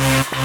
Música